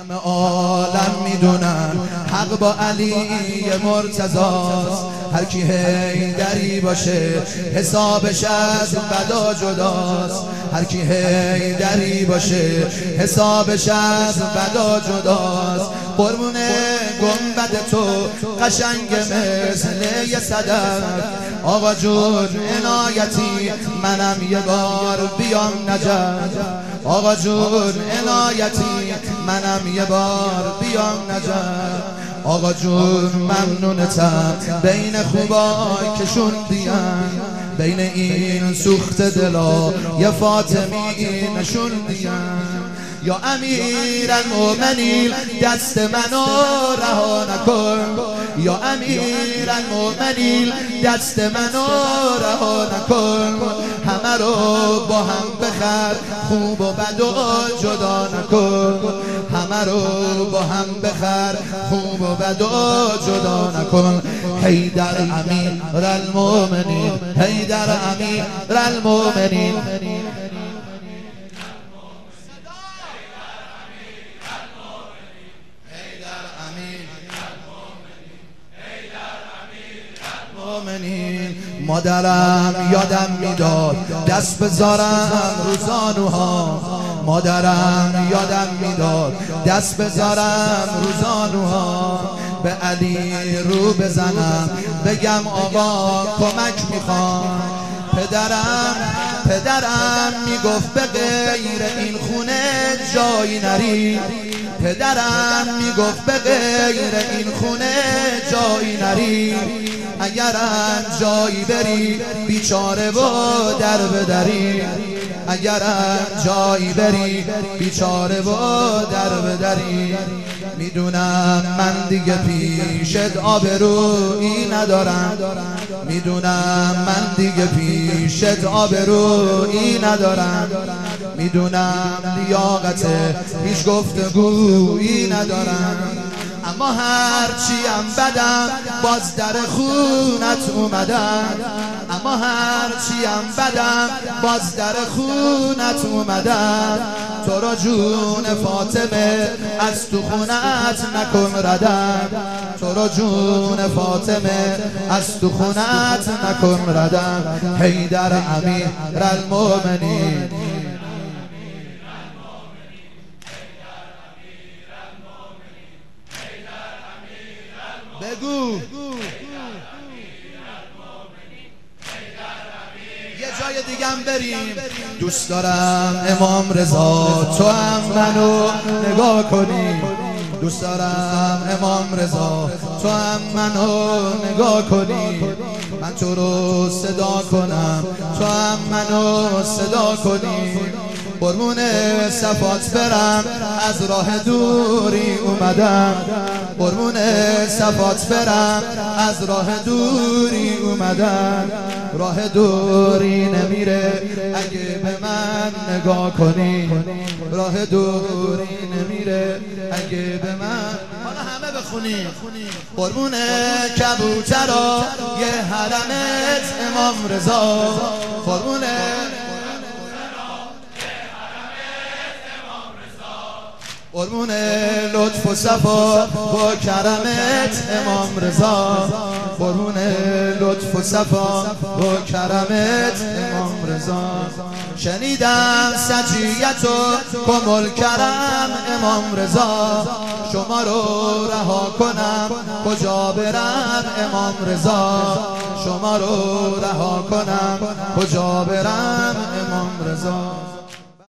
همه عالم می‌دونن حق با علی مرتضاست هر کی دری باشه حسابش از بدا جداست. هر کی دری باشه حسابش از بدا جداست. قربون گنبد تو قشنگ مثل یه صدف. آقا جون عنایتی منم یه بار بیام نجف. آقا جون عنایتی منم یه بار بیام نجف. آقا جون ممنونتم بین خوبای که دیم بین این سوخت دلا یه فاطمی نشون دیم یا امیر المؤمنین دست منو رها نکن. یا امیر المؤمنین دست منو رها نکن. همه رو با هم بخر خوب و بد و جدا نکن. همه رو با هم بخر خوب و بد و جدا نکن. حیدر امیر المؤمنین حیدر امیر المؤمنین. مادرم یادم می‌داد دست بذارم روزانوها مادرم یادم می‌داد دست بذارم روزانوها به علی رو بزنم بگم آقا کمک می‌خوام. پدرم پدرم می‌گفت به غیر این خونه جایی نری. پدرم می‌گفت به غیر این خونه جایی نری. اگرم جایی بری بیچاره و در بدری اگرم جایی بری بیچاره و در بدری می‌دونم من دیگه پیشت آبرویی ندارم. می‌دونم من دیگه پیشت آبرویی ندارم. می‌دونم لیاقت هیچ گفتگویی ندارم. اما هرچی هم بدم باز در خونت اومدم. اما هرچی هم بدم باز در خونت اومدم. تو را جون فاطمه از تو خونت نکن ردم. تو را جون فاطمه از تو خونت نکن ردم. حیدر امیر المومنین بگو. یه جای دیگم بریم. دوست دارم امام رضا تو هم منو نگاه کنی. دوست دارم امام رضا تو هم منو نگاه کنی. من تو رو صدا کنم تو هم منو صدا کنی. قربون صفات برم از راه دوری اومدم. قربون صفات برم از راه دوری اومدم. راه دوری نمیره اگه به من نگاه کنی. راه دوری نمیره اگه به من حالا همه بخونیم قربون کبوترا یه حرمت امام رضا. قربون قربون لطف و صفا با کرمت امام رضا. قربون لطف و صفا با کرمت امام رضا. شنیدم سجیت و کمل کرم امام رضا. شما رو رها کنم کجا برم امام رضا؟ شما رو رها کنم کجا برم امام رضا؟